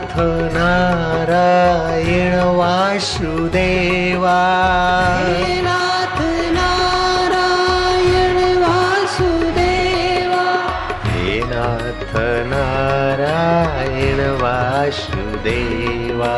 नाथ नारायण वासुदेवा। नाथ नारायण वासुदेवा। हे नाथ नारायण वासुदेवा।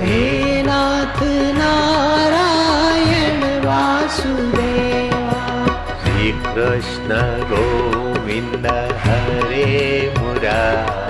हे नाथ नारायण वासुदेवा। श्री कृष्ण गोविंद हरे मुरारे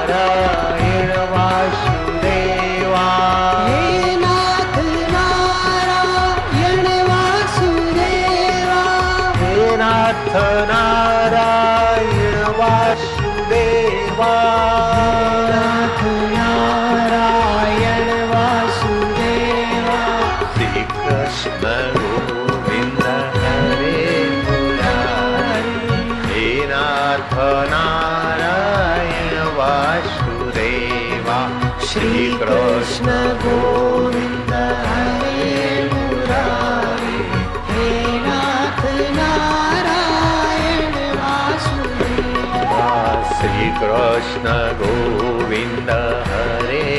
नारायण वासुदेवारायण वासुरे श्रीकृष्णगोविन्दे हेनार्थ नारायण वासुदेवा श्रीकृष्ण कृष्ण गोविंद हरे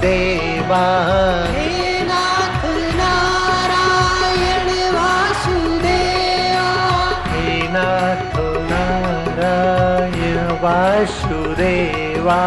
वासुदेवा हे नाथ नारायण वासुदेवा। हे नाथ नारायण वासुदेवा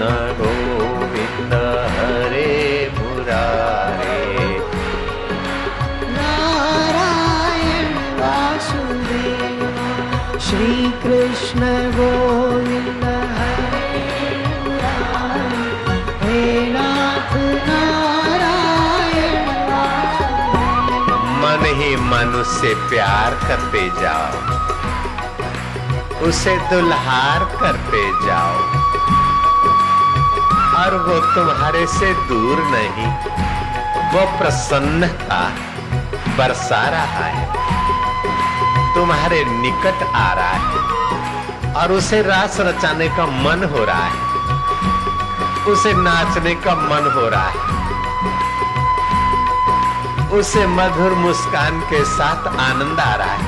कृष्ण गोविंद हरे मुरारे। नारायण वासुदेवा श्री कृष्ण गोविंद हरे हे नाथ नारायण मन ही मन उससे प्यार करते जाओ उसे दुल्हार करते जाओ। और वो तुम्हारे से दूर नहीं। वो प्रसन्नता बरसा रहा है। तुम्हारे निकट आ रहा है और उसे रास रचाने का मन हो रहा है। उसे नाचने का मन हो रहा है। उसे मधुर मुस्कान के साथ आनंद आ रहा है।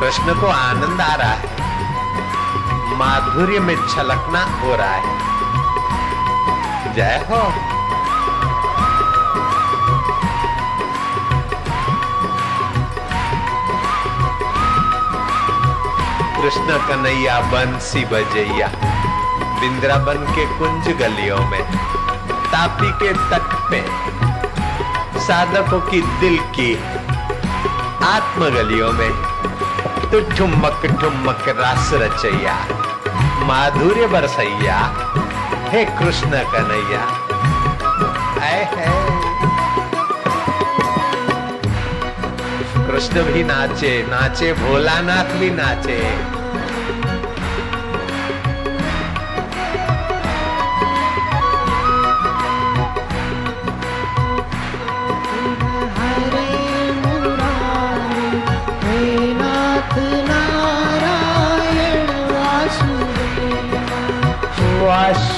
कृष्ण को आनंद आ रहा है। माधुर्य में छलकना हो रहा है। जय हो कृष्ण कन्हैया, बंसी बजैया, बिंद्राबन के कुंज गलियों में, तापी के तट में साधकों की दिल की आत्म गलियों में तो ठुमक ठुमक रास रचैया, माधुर्य बरसैया हे कृष्ण कन्हैया। कृष्ण भी नाचे नाचे भोलानाथ भी नाचे।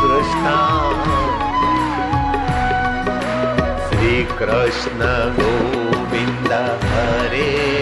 कृष्ण श्रीकृष्ण गोविन्द हरे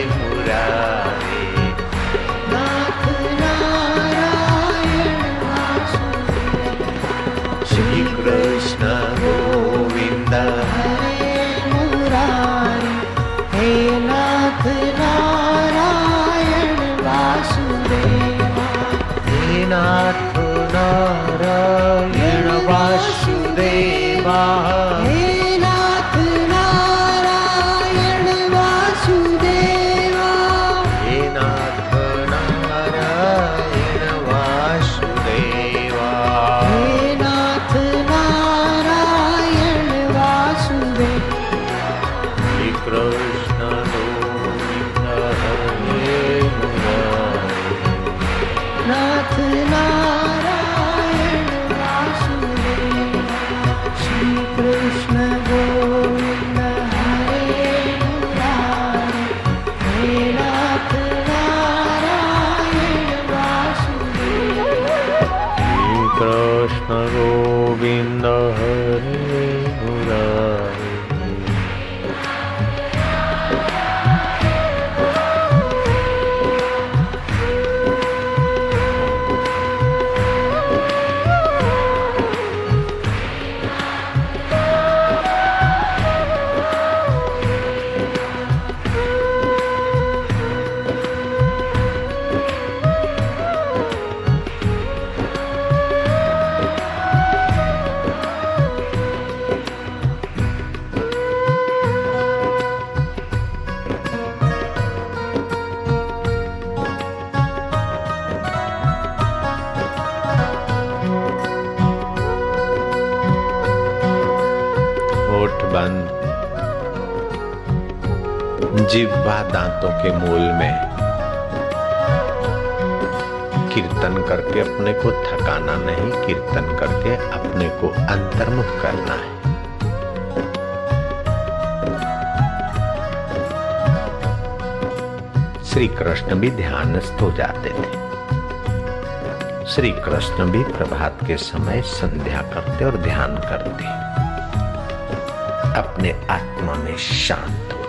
गोविंद हरे दांतों के मूल में। कीर्तन करके अपने को थकाना नहीं, कीर्तन करके अपने को अंतर्मुख करना है। श्री कृष्ण भी ध्यानस्थ हो जाते थे। श्री कृष्ण भी प्रभात के समय संध्या करते और ध्यान करते। अपने आत्मा में शांत हो